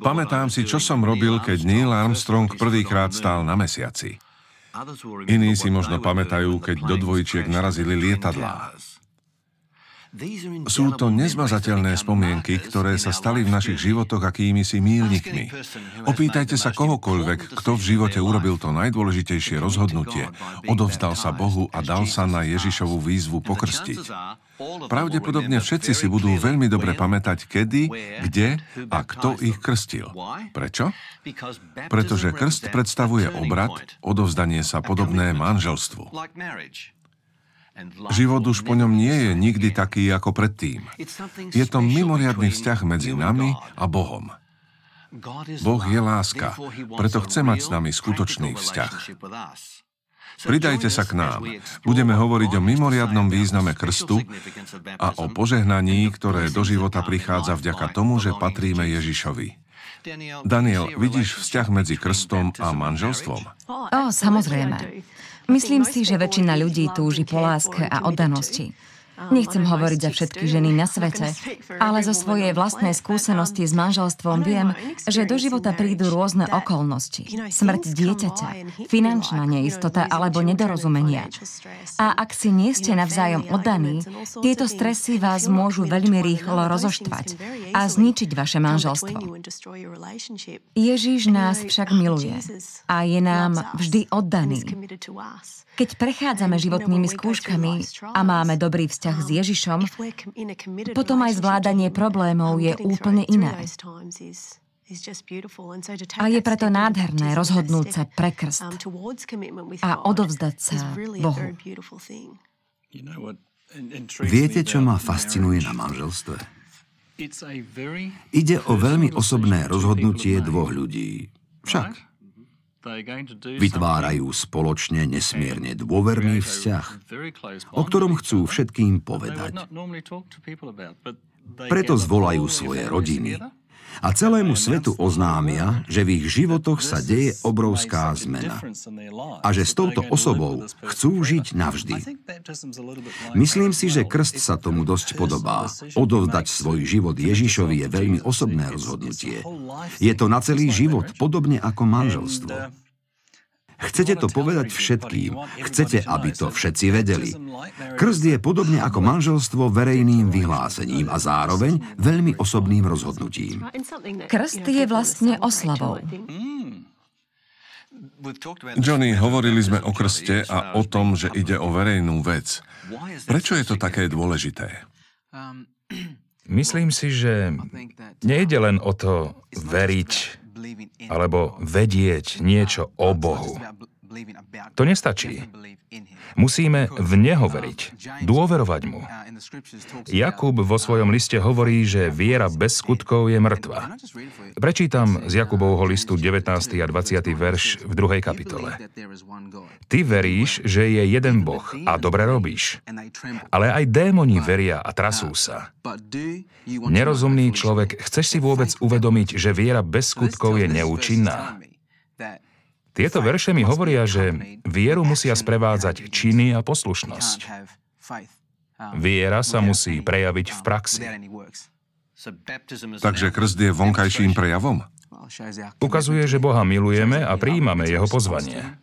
Pamätám si, čo som robil, keď Neil Armstrong prvýkrát stál na mesiaci. Iní si možno pamätajú, keď do dvojčiek narazili lietadlá. Sú to nezmazateľné spomienky, ktoré sa stali v našich životoch akými si mílnikmi. Opýtajte sa kohokoľvek, kto v živote urobil to najdôležitejšie rozhodnutie, odovzdal sa Bohu a dal sa na Ježišovú výzvu pokrstiť. Pravdepodobne všetci si budú veľmi dobre pamätať, kedy, kde a kto ich krstil. Prečo? Pretože krst predstavuje obrad, odovzdanie sa podobné manželstvu. Život už po ňom nie je nikdy taký ako predtým. Je to mimoriadný vzťah medzi nami a Bohom. Boh je láska, preto chce mať s nami skutočný vzťah. Pridajte sa k nám. Budeme hovoriť o mimoriadnom význame krstu a o požehnaní, ktoré do života prichádza vďaka tomu, že patríme Ježišovi. Daniel, vidíš vzťah medzi krstom a manželstvom? O, samozrejme. Myslím si, že väčšina ľudí túži po láske a oddanosti. Nechcem hovoriť za všetky ženy na svete, ale zo svojej vlastnej skúsenosti s manželstvom viem, že do života prídu rôzne okolnosti. Smrť dieťaťa, finančná neistota alebo nedorozumenia. A ak si nie ste navzájom oddaní, tieto stresy vás môžu veľmi rýchlo rozoštvať a zničiť vaše manželstvo. Ježíš nás však miluje a je nám vždy oddaný. Keď prechádzame životnými skúškami a máme dobrý vzťah s Ježišom, potom aj zvládanie problémov je úplne iné. A je preto nádherné rozhodnúť sa pre krst a odovzdať sa Bohu. Viete, čo ma fascinuje na manželstve? Ide o veľmi osobné rozhodnutie dvoch ľudí. Však Vytvárajú spoločne nesmierne dôverný vzťah, o ktorom chcú všetkým povedať. Preto zvolajú svoje rodiny a celému svetu oznámia, že v ich životoch sa deje obrovská zmena a že s touto osobou chcú žiť navždy. Myslím si, že krst sa tomu dosť podobá. Odovzdať svoj život Ježišovi je veľmi osobné rozhodnutie. Je to na celý život, podobne ako manželstvo. Chcete to povedať všetkým. Chcete, aby to všetci vedeli. Krst je podobne ako manželstvo verejným vyhlásením a zároveň veľmi osobným rozhodnutím. Krst je vlastne oslavou. Johnny, hovorili sme o krste a o tom, že ide o verejnú vec. Prečo je to také dôležité? Myslím si, že nejde len o to veriť alebo vedieť niečo o Bohu. To nestačí. Musíme v Neho veriť, dôverovať Mu. Jakub vo svojom liste hovorí, že viera bez skutkov je mŕtva. Prečítam z Jakubovho listu 19. a 20. verš v druhej kapitole. Ty veríš, že je jeden Boh a dobre robíš. Ale aj démoni veria a trasú sa. Nerozumný človek, chceš si vôbec uvedomiť, že viera bez skutkov je neúčinná? Tieto verše mi hovoria, že vieru musia sprevádzať činy a poslušnosť. Viera sa musí prejaviť v praxi. Takže krst je vonkajším prejavom? Ukazuje, že Boha milujeme a prijímame jeho pozvanie.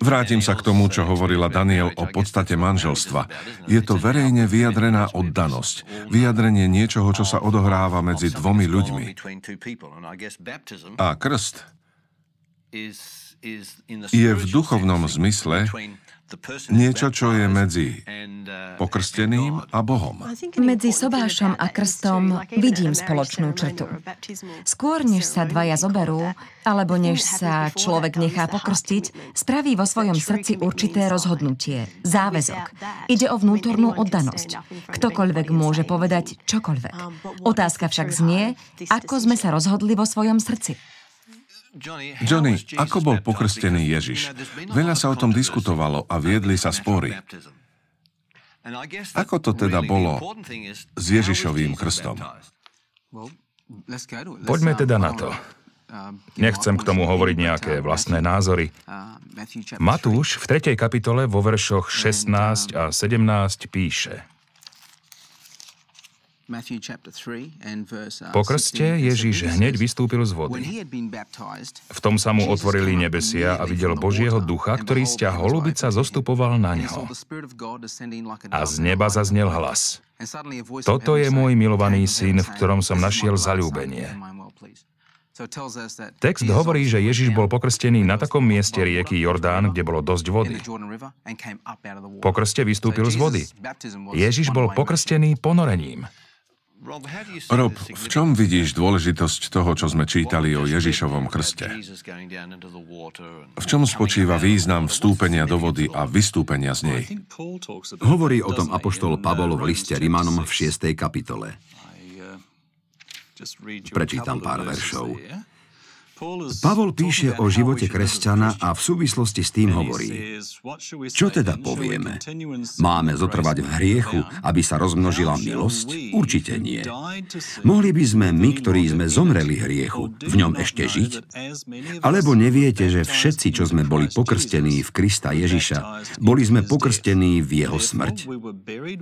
Vrátim sa k tomu, čo hovorila Daniel o podstate manželstva. Je to verejne vyjadrená oddanosť, vyjadrenie niečoho, čo sa odohráva medzi dvomi ľuďmi. A krst je v duchovnom zmysle niečo, čo je medzi pokrsteným a Bohom. Medzi sobášom a krstom vidím spoločnú črtu. Skôr, než sa dvaja zoberú, alebo než sa človek nechá pokrstiť, spraví vo svojom srdci určité rozhodnutie, záväzok. Ide o vnútornú oddanosť. Ktokoľvek môže povedať čokoľvek. Otázka však znie, ako sme sa rozhodli vo svojom srdci. Johnny, ako bol pokrstený Ježiš? Veľa sa o tom diskutovalo a viedli sa spory. Ako to teda bolo s Ježišovým krstom? Poďme teda na to. Nechcem k tomu hovoriť nejaké vlastné názory. Matúš v 3. kapitole vo veršoch 16 a 17 píše Po krste Ježiš hneď vystúpil z vody. V tom sa mu otvorili nebesia a videl Božieho ducha, ktorý z ťa holubica zostupoval na ňo. A z neba zaznel hlas. Toto je môj milovaný syn, v ktorom som našiel zalúbenie. Text hovorí, že Ježiš bol pokrstený na takom mieste rieky Jordán, kde bolo dosť vody. Po krste vystúpil z vody. Ježiš bol pokrstený ponorením. Rob, v čom vidíš dôležitosť toho, čo sme čítali o Ježišovom krste? V čom spočíva význam vstúpenia do vody a vystúpenia z nej? Hovorí o tom apoštol Pavol v liste Rimanom v 6. kapitole. Prečítam pár veršov. Pavol píše o živote kresťana a v súvislosti s tým hovorí, čo teda povieme? Máme zotrvať v hriechu, aby sa rozmnožila milosť? Určite nie. Mohli by sme my, ktorí sme zomreli hriechu, v ňom ešte žiť? Alebo neviete, že všetci, čo sme boli pokrstení v Krista Ježiša, boli sme pokrstení v jeho smrť?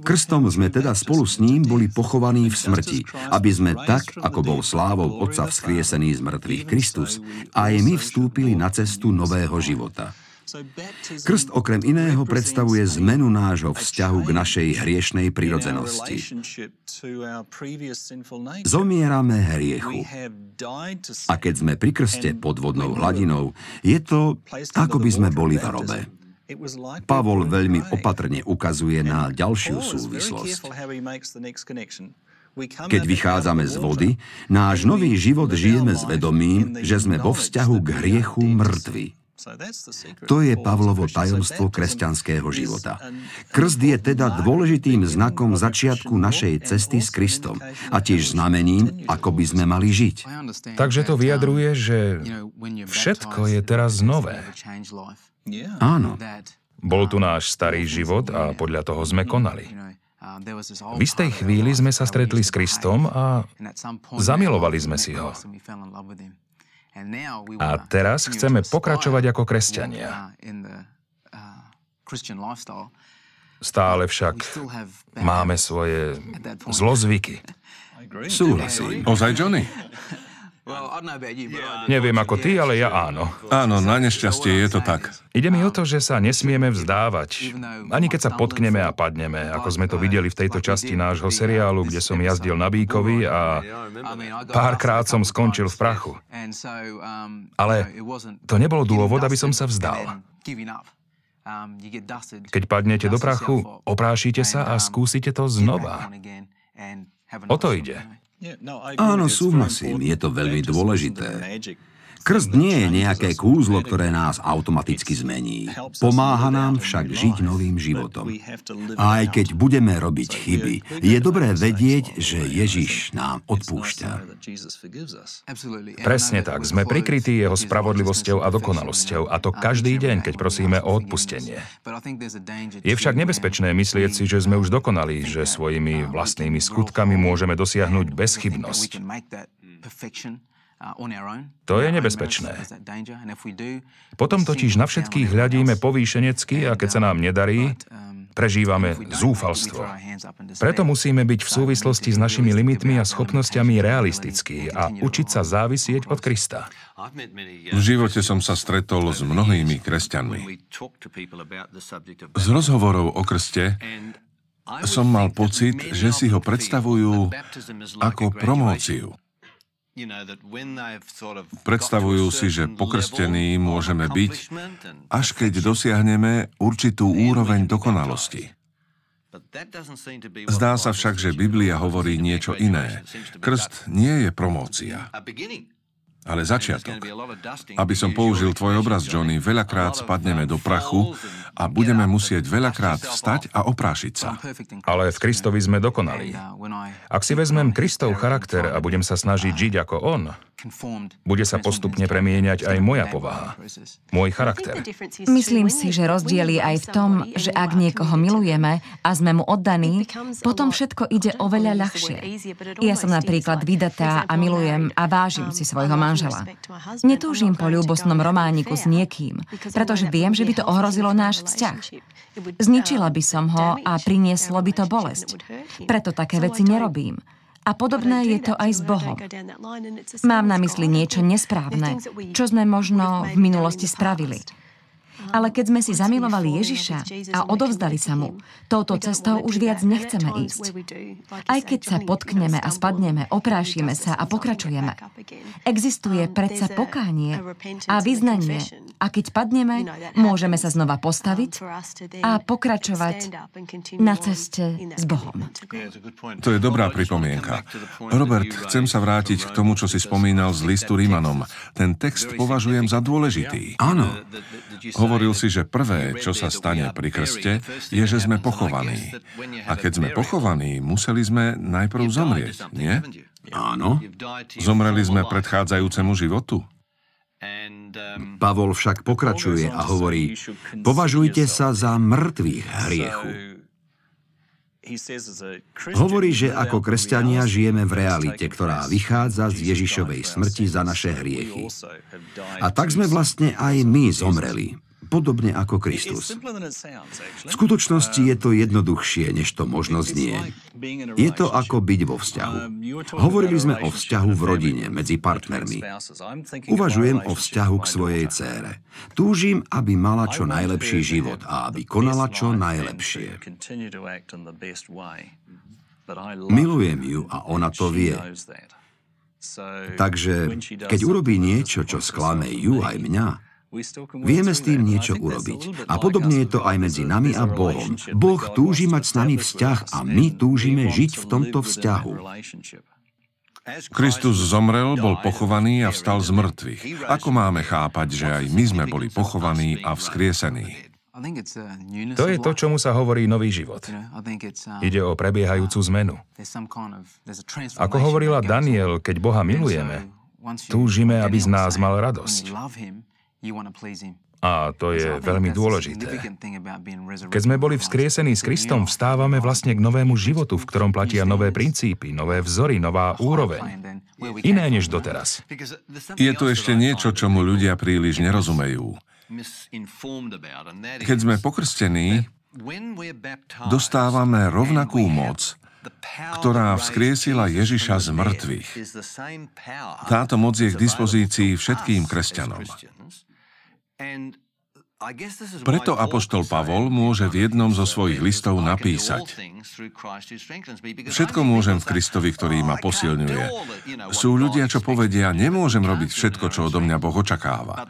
Krstom sme teda spolu s ním boli pochovaní v smrti, aby sme tak, ako bol slávou Otca vzkriesený z mŕtvych Kristus, Kristus aj my vstúpili na cestu nového života. Krst okrem iného predstavuje zmenu nášho vzťahu k našej hriešnej prirodzenosti. Zomierame hriechu. A keď sme pri krste pod vodnou hladinou, je to, ako by sme boli v hrobe. Pavol veľmi opatrne ukazuje na ďalšiu súvislosť. Keď vychádzame z vody, náš nový život žijeme s vedomím, že sme vo vzťahu k hriechu mŕtvi. To je Pavlovo tajomstvo kresťanského života. Krst je teda dôležitým znakom začiatku našej cesty s Kristom a tiež znamením, ako by sme mali žiť. Takže to vyjadruje, že všetko je teraz nové. Áno. Bol tu náš starý život a podľa toho sme konali. V istej chvíli sme sa stretli s Kristom a zamilovali sme si ho. A teraz chceme pokračovať ako kresťania. Stále však máme svoje zlozvyky. Súhlasím. Ozaj, Johnny? Neviem ako ty, ale ja áno. Áno, na nešťastie je to tak. Ide mi o to, že sa nesmieme vzdávať. Ani keď sa potkneme a padneme, ako sme to videli v tejto časti nášho seriálu, kde som jazdil na Bíkovi a párkrát som skončil v prachu. Ale to nebol dôvod, aby som sa vzdal. Keď padnete do prachu, oprášite sa a skúsite to znova. O to ide. No, Áno, súhlasím, je to veľmi dôležité. Krst nie je nejaké kúzlo, ktoré nás automaticky zmení. Pomáha nám však žiť novým životom. A aj keď budeme robiť chyby, je dobré vedieť, že Ježiš nám odpúšťa. Presne tak. Sme prikrytí jeho spravodlivosťou a dokonalosťou, a to každý deň, keď prosíme o odpustenie. Je však nebezpečné myslieť si, že sme už dokonali, že svojimi vlastnými skutkami môžeme dosiahnuť bezchybnosť. To je nebezpečné. Potom totiž na všetkých hľadíme povýšenecky a keď sa nám nedarí, prežívame zúfalstvo. Preto musíme byť v súvislosti s našimi limitmi a schopnosťami realistickí a učiť sa závisieť od Krista. V živote som sa stretol s mnohými kresťanmi. Z rozhovorov o krste som mal pocit, že si ho predstavujú ako promóciu. Predstavujú si, že pokrstení môžeme byť, až keď dosiahneme určitú úroveň dokonalosti. Zdá sa však, že Biblia hovorí niečo iné. Krst nie je promócia ale začiatok. Aby som použil tvoj obraz, Johnny, veľakrát spadneme do prachu a budeme musieť veľakrát vstať a oprášiť sa. Ale v Kristovi sme dokonali. Ak si vezmem Kristov charakter a budem sa snažiť žiť ako On, bude sa postupne premieňať aj moja povaha, môj charakter. Myslím si, že rozdiel je aj v tom, že ak niekoho milujeme a sme mu oddaní, potom všetko ide oveľa ľahšie. Ja som napríklad vydatá a milujem a vážim si svojho manžela. Netúžim po ľúbosnom romániku s niekým, pretože viem, že by to ohrozilo náš vzťah. Zničila by som ho a prinieslo by to bolesť. Preto také veci nerobím. A podobné je to aj s Bohom. Mám na mysli niečo nesprávne, čo sme možno v minulosti spravili. Ale keď sme si zamilovali Ježiša a odovzdali sa mu, touto cestou už viac nechceme ísť. Aj keď sa potkneme a spadneme, oprášime sa a pokračujeme. Existuje predsa pokánie a vyznanie. A keď padneme, môžeme sa znova postaviť a pokračovať na ceste s Bohom. To je dobrá pripomienka. Robert, chcem sa vrátiť k tomu, čo si spomínal z listu Rímanom. Ten text považujem za dôležitý. Áno. Hovoril si, že prvé, čo sa stane pri krste, je, že sme pochovaní. A keď sme pochovaní, museli sme najprv zomrieť, nie? Áno. Zomreli sme predchádzajúcemu životu? Pavol však pokračuje a hovorí, považujte sa za mŕtvych hriechu. Hovorí, že ako kresťania žijeme v realite, ktorá vychádza z Ježišovej smrti za naše hriechy. A tak sme vlastne aj my zomreli podobne ako Kristus. V skutočnosti je to jednoduchšie, než to možno znie. Je to ako byť vo vzťahu. Hovorili sme o vzťahu v rodine, medzi partnermi. Uvažujem o vzťahu k svojej cére. Túžim, aby mala čo najlepší život a aby konala čo najlepšie. Milujem ju a ona to vie. Takže, keď urobí niečo, čo sklame ju aj mňa, Vieme s tým niečo urobiť. A podobne je to aj medzi nami a Bohom. Boh túži mať s nami vzťah a my túžime žiť v tomto vzťahu. Kristus zomrel, bol pochovaný a vstal z mŕtvych. Ako máme chápať, že aj my sme boli pochovaní a vzkriesení? To je to, čomu sa hovorí nový život. Ide o prebiehajúcu zmenu. Ako hovorila Daniel, keď Boha milujeme, túžime, aby z nás mal radosť. A to je veľmi dôležité. Keď sme boli vzkriesení s Kristom, vstávame vlastne k novému životu, v ktorom platia nové princípy, nové vzory, nová úroveň. Iné než doteraz. Je tu ešte niečo, čomu ľudia príliš nerozumejú. Keď sme pokrstení, dostávame rovnakú moc, ktorá vzkriesila Ježiša z mŕtvych. Táto moc je k dispozícii všetkým kresťanom. Preto apoštol Pavol môže v jednom zo svojich listov napísať Všetko môžem v Kristovi, ktorý ma posilňuje. Sú ľudia, čo povedia, nemôžem robiť všetko, čo odo mňa Boh očakáva.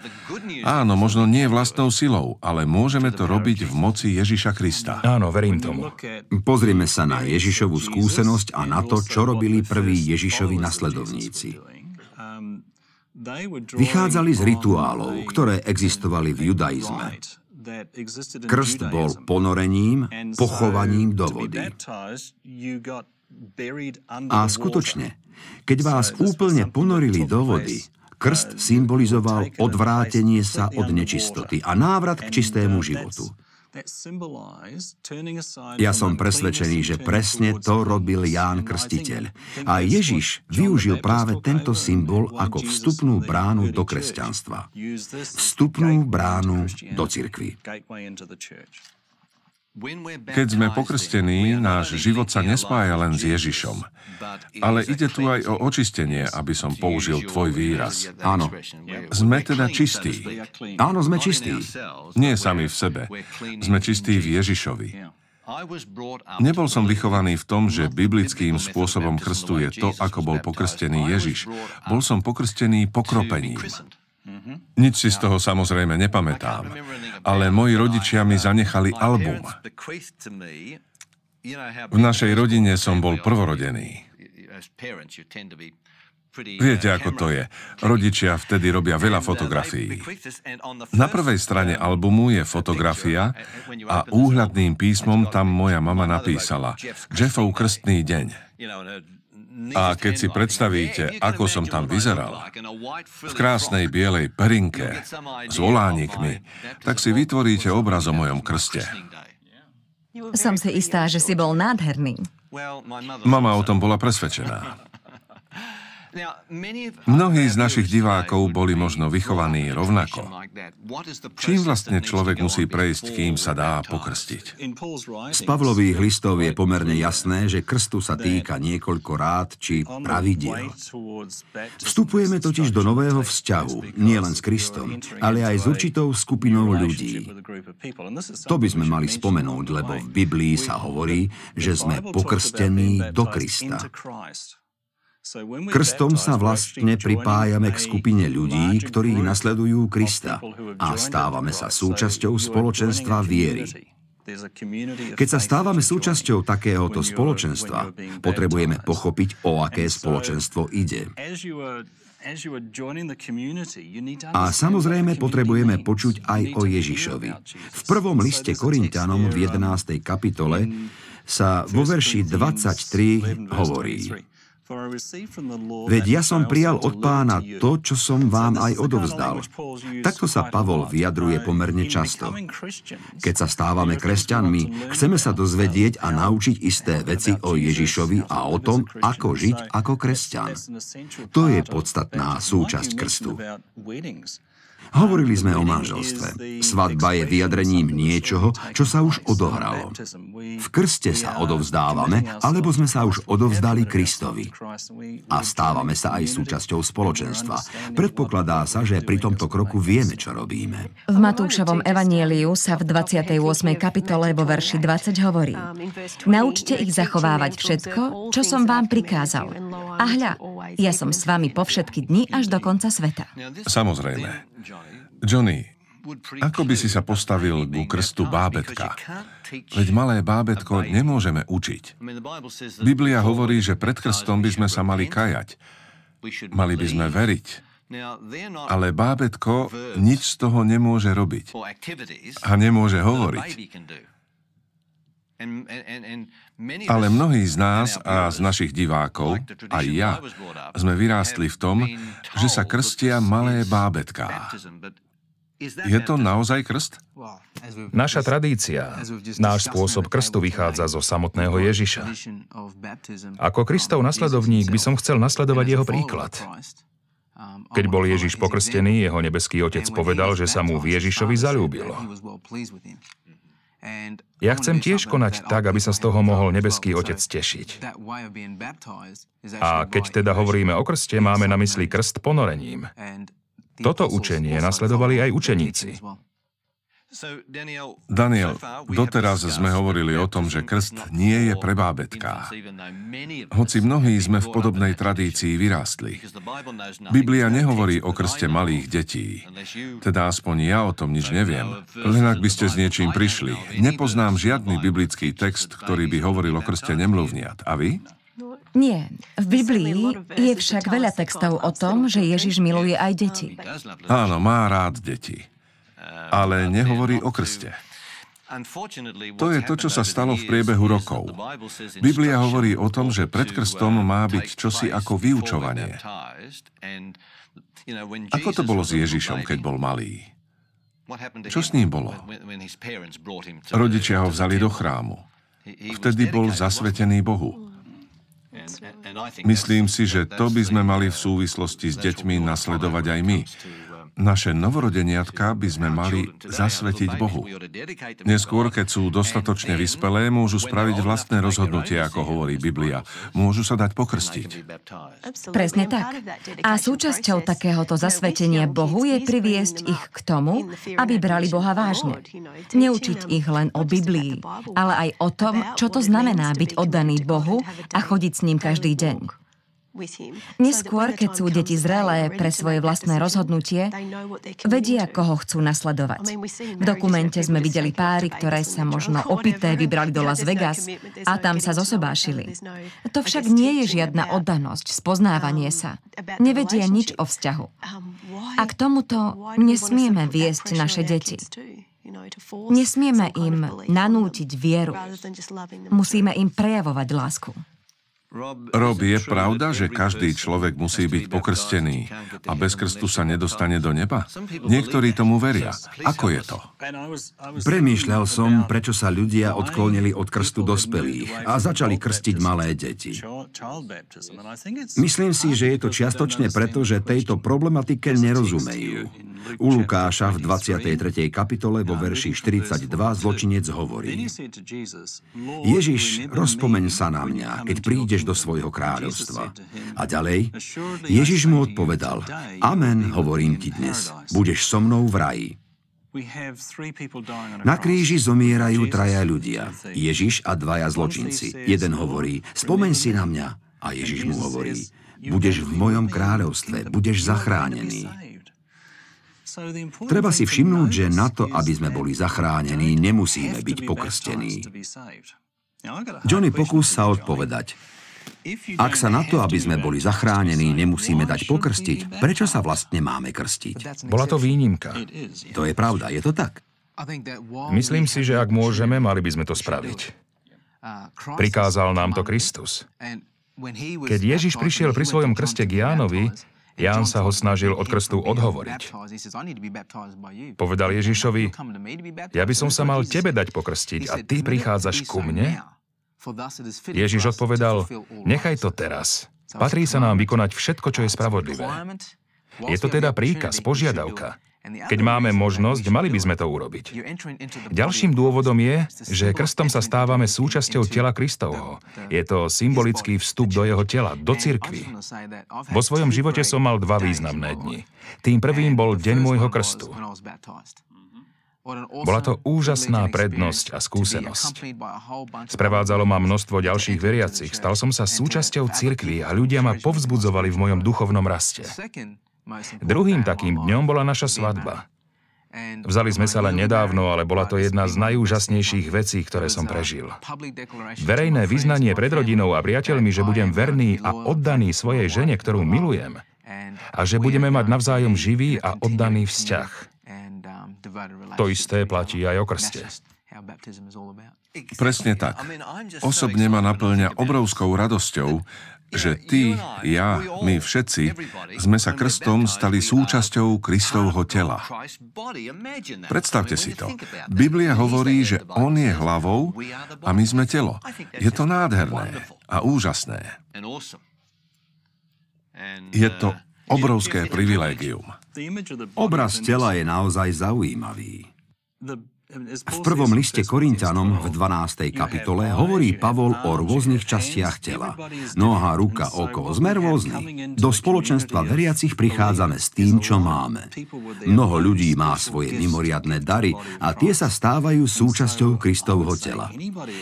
Áno, možno nie vlastnou silou, ale môžeme to robiť v moci Ježiša Krista. Áno, verím tomu. Pozrime sa na Ježišovú skúsenosť a na to, čo robili prví Ježišovi nasledovníci. Vychádzali z rituálov, ktoré existovali v judaizme. Krst bol ponorením, pochovaním do vody. A skutočne, keď vás úplne ponorili do vody, krst symbolizoval odvrátenie sa od nečistoty a návrat k čistému životu. Ja som presvedčený, že presne to robil Ján Krstiteľ. A Ježiš využil práve tento symbol ako vstupnú bránu do kresťanstva. Vstupnú bránu do cirkvy. Keď sme pokrstení, náš život sa nespája len s Ježišom. Ale ide tu aj o očistenie, aby som použil tvoj výraz. Áno. Sme teda čistí. Áno, sme čistí. Nie sami v sebe. Sme čistí v Ježišovi. Nebol som vychovaný v tom, že biblickým spôsobom krstu je to, ako bol pokrstený Ježiš. Bol som pokrstený pokropením. Nič si z toho samozrejme nepamätám, ale moji rodičia mi zanechali album. V našej rodine som bol prvorodený. Viete, ako to je. Rodičia vtedy robia veľa fotografií. Na prvej strane albumu je fotografia a úhľadným písmom tam moja mama napísala Jeffov krstný deň. A keď si predstavíte, ako som tam vyzeral, v krásnej bielej perinke s volánikmi, tak si vytvoríte obraz o mojom krste. Som si istá, že si bol nádherný. Mama o tom bola presvedčená. Mnohí z našich divákov boli možno vychovaní rovnako. Čím vlastne človek musí prejsť, kým sa dá pokrstiť? Z Pavlových listov je pomerne jasné, že krstu sa týka niekoľko rád či pravidiel. Vstupujeme totiž do nového vzťahu, nielen s Kristom, ale aj s určitou skupinou ľudí. To by sme mali spomenúť, lebo v Biblii sa hovorí, že sme pokrstení do Krista. Krstom sa vlastne pripájame k skupine ľudí, ktorí nasledujú Krista a stávame sa súčasťou spoločenstva viery. Keď sa stávame súčasťou takéhoto spoločenstva, potrebujeme pochopiť, o aké spoločenstvo ide. A samozrejme potrebujeme počuť aj o Ježišovi. V prvom liste Korintianom v 11. kapitole sa vo verši 23 hovorí Veď ja som prijal od pána to, čo som vám aj odovzdal. Takto sa Pavol vyjadruje pomerne často. Keď sa stávame kresťanmi, chceme sa dozvedieť a naučiť isté veci o Ježišovi a o tom, ako žiť ako kresťan. To je podstatná súčasť krstu. Hovorili sme o manželstve. Svadba je vyjadrením niečoho, čo sa už odohralo. V krste sa odovzdávame, alebo sme sa už odovzdali Kristovi. A stávame sa aj súčasťou spoločenstva. Predpokladá sa, že pri tomto kroku vieme, čo robíme. V Matúšovom evanieliu sa v 28. kapitole vo verši 20 hovorí Naučte ich zachovávať všetko, čo som vám prikázal. A hľa, ja som s vami po všetky dni až do konca sveta. Samozrejme. Johnny, ako by si sa postavil ku krstu bábetka? Veď malé bábetko nemôžeme učiť. Biblia hovorí, že pred krstom by sme sa mali kajať. Mali by sme veriť. Ale bábetko nič z toho nemôže robiť. A nemôže hovoriť. Ale mnohí z nás a z našich divákov, aj ja, sme vyrástli v tom, že sa krstia malé bábetká. Je to naozaj krst? Naša tradícia, náš spôsob krstu vychádza zo samotného Ježiša. Ako Kristov nasledovník by som chcel nasledovať jeho príklad. Keď bol Ježiš pokrstený, jeho nebeský otec povedal, že sa mu v Ježišovi zalúbilo. Ja chcem tiež konať tak, aby sa z toho mohol nebeský Otec tešiť. A keď teda hovoríme o krste, máme na mysli krst ponorením. Toto učenie nasledovali aj učeníci. Daniel, doteraz sme hovorili o tom, že krst nie je pre bábetká. Hoci mnohí sme v podobnej tradícii vyrástli. Biblia nehovorí o krste malých detí. Teda aspoň ja o tom nič neviem. Len ak by ste s niečím prišli. Nepoznám žiadny biblický text, ktorý by hovoril o krste nemluvniat. A vy? Nie. V Biblii je však veľa textov o tom, že Ježiš miluje aj deti. Áno, má rád deti. Ale nehovorí o krste. To je to, čo sa stalo v priebehu rokov. Biblia hovorí o tom, že pred krstom má byť čosi ako vyučovanie. Ako to bolo s Ježišom, keď bol malý? Čo s ním bolo? Rodičia ho vzali do chrámu. Vtedy bol zasvetený Bohu. Myslím si, že to by sme mali v súvislosti s deťmi nasledovať aj my. Naše novorodeniatka by sme mali zasvetiť Bohu. Neskôr, keď sú dostatočne vyspelé, môžu spraviť vlastné rozhodnutie, ako hovorí Biblia. Môžu sa dať pokrstiť. Presne tak. A súčasťou takéhoto zasvetenia Bohu je priviesť ich k tomu, aby brali Boha vážne. Neučiť ich len o Biblii, ale aj o tom, čo to znamená byť oddaný Bohu a chodiť s ním každý deň. Neskôr, keď sú deti zrelé pre svoje vlastné rozhodnutie, vedia, koho chcú nasledovať. V dokumente sme videli páry, ktoré sa možno opité vybrali do Las Vegas a tam sa zosobášili. To však nie je žiadna oddanosť, spoznávanie um, sa. Nevedia nič o vzťahu. Um, a k tomuto nesmieme viesť naše deti. Nesmieme im nanútiť vieru. Musíme im prejavovať lásku. Rob, je pravda, že každý človek musí byť pokrstený a bez krstu sa nedostane do neba? Niektorí tomu veria. Ako je to? Premýšľal som, prečo sa ľudia odklonili od krstu dospelých a začali krstiť malé deti. Myslím si, že je to čiastočne preto, že tejto problematike nerozumejú. U Lukáša v 23. kapitole vo verši 42 zločinec hovorí Ježiš, rozpomeň sa na mňa, keď prídeš do svojho kráľovstva. A ďalej, Ježiš mu odpovedal, Amen, hovorím ti dnes, budeš so mnou v raji. Na kríži zomierajú traja ľudia, Ježiš a dvaja zločinci. Jeden hovorí, spomeň si na mňa. A Ježiš mu hovorí, budeš v mojom kráľovstve, budeš zachránený. Treba si všimnúť, že na to, aby sme boli zachránení, nemusíme byť pokrstení. Johnny pokús sa odpovedať. Ak sa na to, aby sme boli zachránení, nemusíme dať pokrstiť, prečo sa vlastne máme krstiť? Bola to výnimka. To je pravda, je to tak? Myslím si, že ak môžeme, mali by sme to spraviť. Prikázal nám to Kristus. Keď Ježiš prišiel pri svojom krste k Jánovi, Ján sa ho snažil od krstu odhovoriť. Povedal Ježišovi, ja by som sa mal tebe dať pokrstiť a ty prichádzaš ku mne? Ježiš odpovedal, nechaj to teraz. Patrí sa nám vykonať všetko, čo je spravodlivé. Je to teda príkaz, požiadavka. Keď máme možnosť, mali by sme to urobiť. Ďalším dôvodom je, že krstom sa stávame súčasťou tela Kristovho. Je to symbolický vstup do jeho tela, do cirkvy. Vo svojom živote som mal dva významné dni. Tým prvým bol deň môjho krstu. Bola to úžasná prednosť a skúsenosť. Sprevádzalo ma množstvo ďalších veriacich. Stal som sa súčasťou cirkvy a ľudia ma povzbudzovali v mojom duchovnom raste. Druhým takým dňom bola naša svadba. Vzali sme sa len nedávno, ale bola to jedna z najúžasnejších vecí, ktoré som prežil. Verejné vyznanie pred rodinou a priateľmi, že budem verný a oddaný svojej žene, ktorú milujem, a že budeme mať navzájom živý a oddaný vzťah. To isté platí aj o krste. Presne tak. Osobne ma naplňa obrovskou radosťou, že ty, ja, my všetci sme sa krstom stali súčasťou Kristovho tela. Predstavte si to. Biblia hovorí, že On je hlavou a my sme telo. Je to nádherné a úžasné. Je to obrovské privilégium. Obraz tela je naozaj zaujímavý. V prvom liste Korintianom v 12. kapitole hovorí Pavol o rôznych častiach tela. Noha, ruka, oko. Sme rôzni. Do spoločenstva veriacich prichádzame s tým, čo máme. Mnoho ľudí má svoje mimoriadne dary a tie sa stávajú súčasťou Kristovho tela.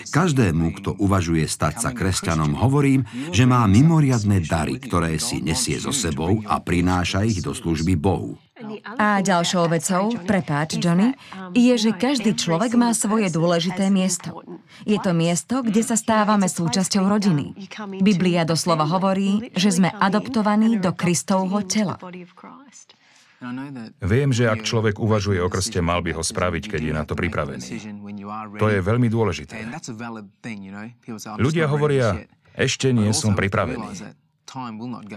Každému, kto uvažuje stať sa kresťanom, hovorím, že má mimoriadne dary, ktoré si nesie so sebou a prináša ich do služby Bohu. A ďalšou vecou, prepáč Johnny, je, že každý človek má svoje dôležité miesto. Je to miesto, kde sa stávame súčasťou rodiny. Biblia doslova hovorí, že sme adoptovaní do Kristovho tela. Viem, že ak človek uvažuje o krste, mal by ho spraviť, keď je na to pripravený. To je veľmi dôležité. Ľudia hovoria, ešte nie som pripravený.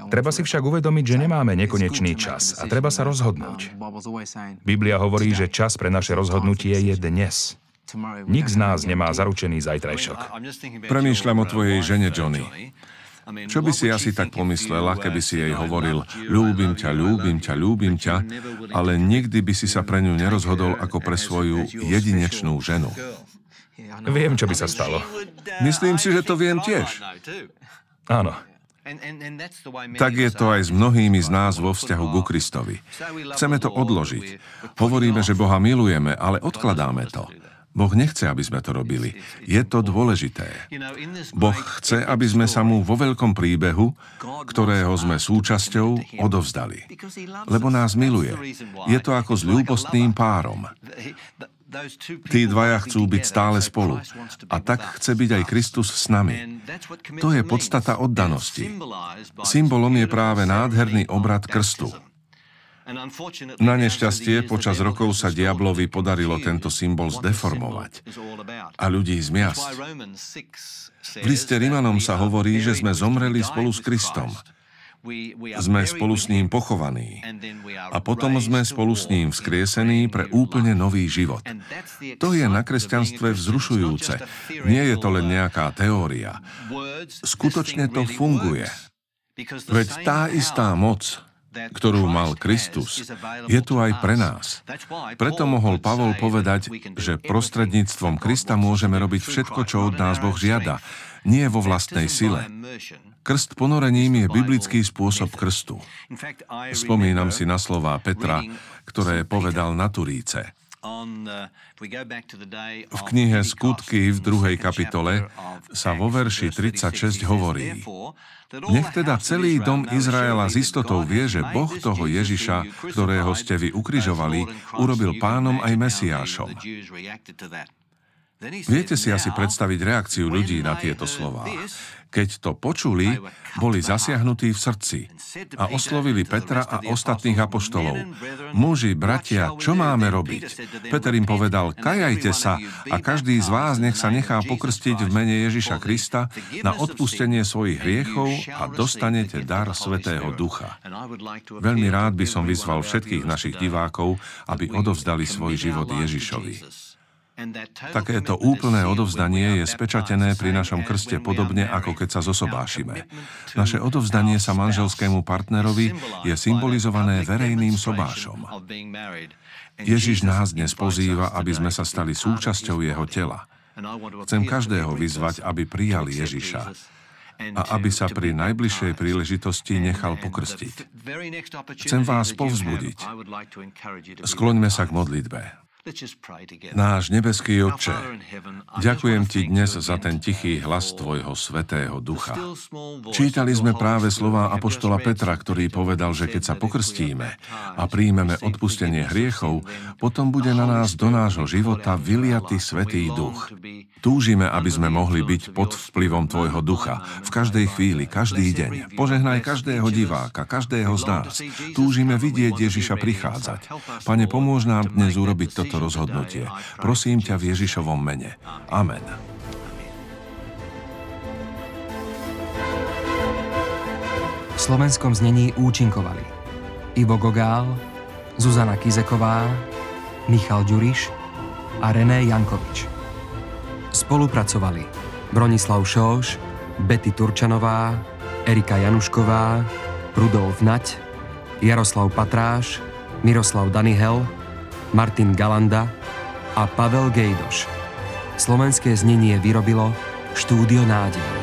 Treba si však uvedomiť, že nemáme nekonečný čas a treba sa rozhodnúť. Biblia hovorí, že čas pre naše rozhodnutie je dnes. Nik z nás nemá zaručený zajtrajšok. Premýšľam o tvojej žene, Johnny. Čo by si asi tak pomyslela, keby si jej hovoril ľúbim ťa, ľúbim ťa, ľúbim ťa, ale nikdy by si sa pre ňu nerozhodol ako pre svoju jedinečnú ženu. Viem, čo by sa stalo. Myslím si, že to viem tiež. Áno. Tak je to aj s mnohými z nás vo vzťahu ku Kristovi. Chceme to odložiť. Hovoríme, že Boha milujeme, ale odkladáme to. Boh nechce, aby sme to robili. Je to dôležité. Boh chce, aby sme sa mu vo veľkom príbehu, ktorého sme súčasťou, odovzdali. Lebo nás miluje. Je to ako s ľúbostným párom. Tí dvaja chcú byť stále spolu. A tak chce byť aj Kristus s nami. To je podstata oddanosti. Symbolom je práve nádherný obrad krstu. Na nešťastie počas rokov sa diablovi podarilo tento symbol zdeformovať a ľudí zmiasť. V liste Rimanom sa hovorí, že sme zomreli spolu s Kristom. Sme spolu s ním pochovaní a potom sme spolu s ním vzkriesení pre úplne nový život. To je na kresťanstve vzrušujúce. Nie je to len nejaká teória. Skutočne to funguje. Veď tá istá moc, ktorú mal Kristus, je tu aj pre nás. Preto mohol Pavol povedať, že prostredníctvom Krista môžeme robiť všetko, čo od nás Boh žiada, nie vo vlastnej sile. Krst ponorením je biblický spôsob krstu. Spomínam si na slová Petra, ktoré povedal na Turíce. V knihe Skutky v druhej kapitole sa vo verši 36 hovorí Nech teda celý dom Izraela s istotou vie, že Boh toho Ježiša, ktorého ste vy ukrižovali, urobil pánom aj Mesiášom. Viete si asi predstaviť reakciu ľudí na tieto slová. Keď to počuli, boli zasiahnutí v srdci a oslovili Petra a ostatných apoštolov. Muži, bratia, čo máme robiť? Peter im povedal, kajajte sa a každý z vás nech sa nechá pokrstiť v mene Ježiša Krista na odpustenie svojich hriechov a dostanete dar Svetého Ducha. Veľmi rád by som vyzval všetkých našich divákov, aby odovzdali svoj život Ježišovi. Takéto úplné odovzdanie je spečatené pri našom krste podobne, ako keď sa zosobášime. Naše odovzdanie sa manželskému partnerovi je symbolizované verejným sobášom. Ježiš nás dnes pozýva, aby sme sa stali súčasťou jeho tela. Chcem každého vyzvať, aby prijal Ježiša a aby sa pri najbližšej príležitosti nechal pokrstiť. Chcem vás povzbudiť. Skloňme sa k modlitbe. Náš nebeský Otče, ďakujem Ti dnes za ten tichý hlas Tvojho Svetého Ducha. Čítali sme práve slova Apoštola Petra, ktorý povedal, že keď sa pokrstíme a príjmeme odpustenie hriechov, potom bude na nás do nášho života vyliatý Svetý Duch. Túžime, aby sme mohli byť pod vplyvom Tvojho Ducha v každej chvíli, každý deň. Požehnaj každého diváka, každého z nás. Túžime vidieť Ježiša prichádzať. Pane, pomôž nám dnes urobiť toto toto rozhodnutie. Prosím ťa v Ježišovom mene. Amen. V slovenskom znení účinkovali Ivo Gogál, Zuzana Kizeková, Michal Ďuriš a René Jankovič. Spolupracovali Bronislav Šóš, Betty Turčanová, Erika Janušková, Rudolf Nať, Jaroslav Patráš, Miroslav Danihel, Martin Galanda a Pavel Gejdoš. Slovenské znenie vyrobilo Štúdio Nádej.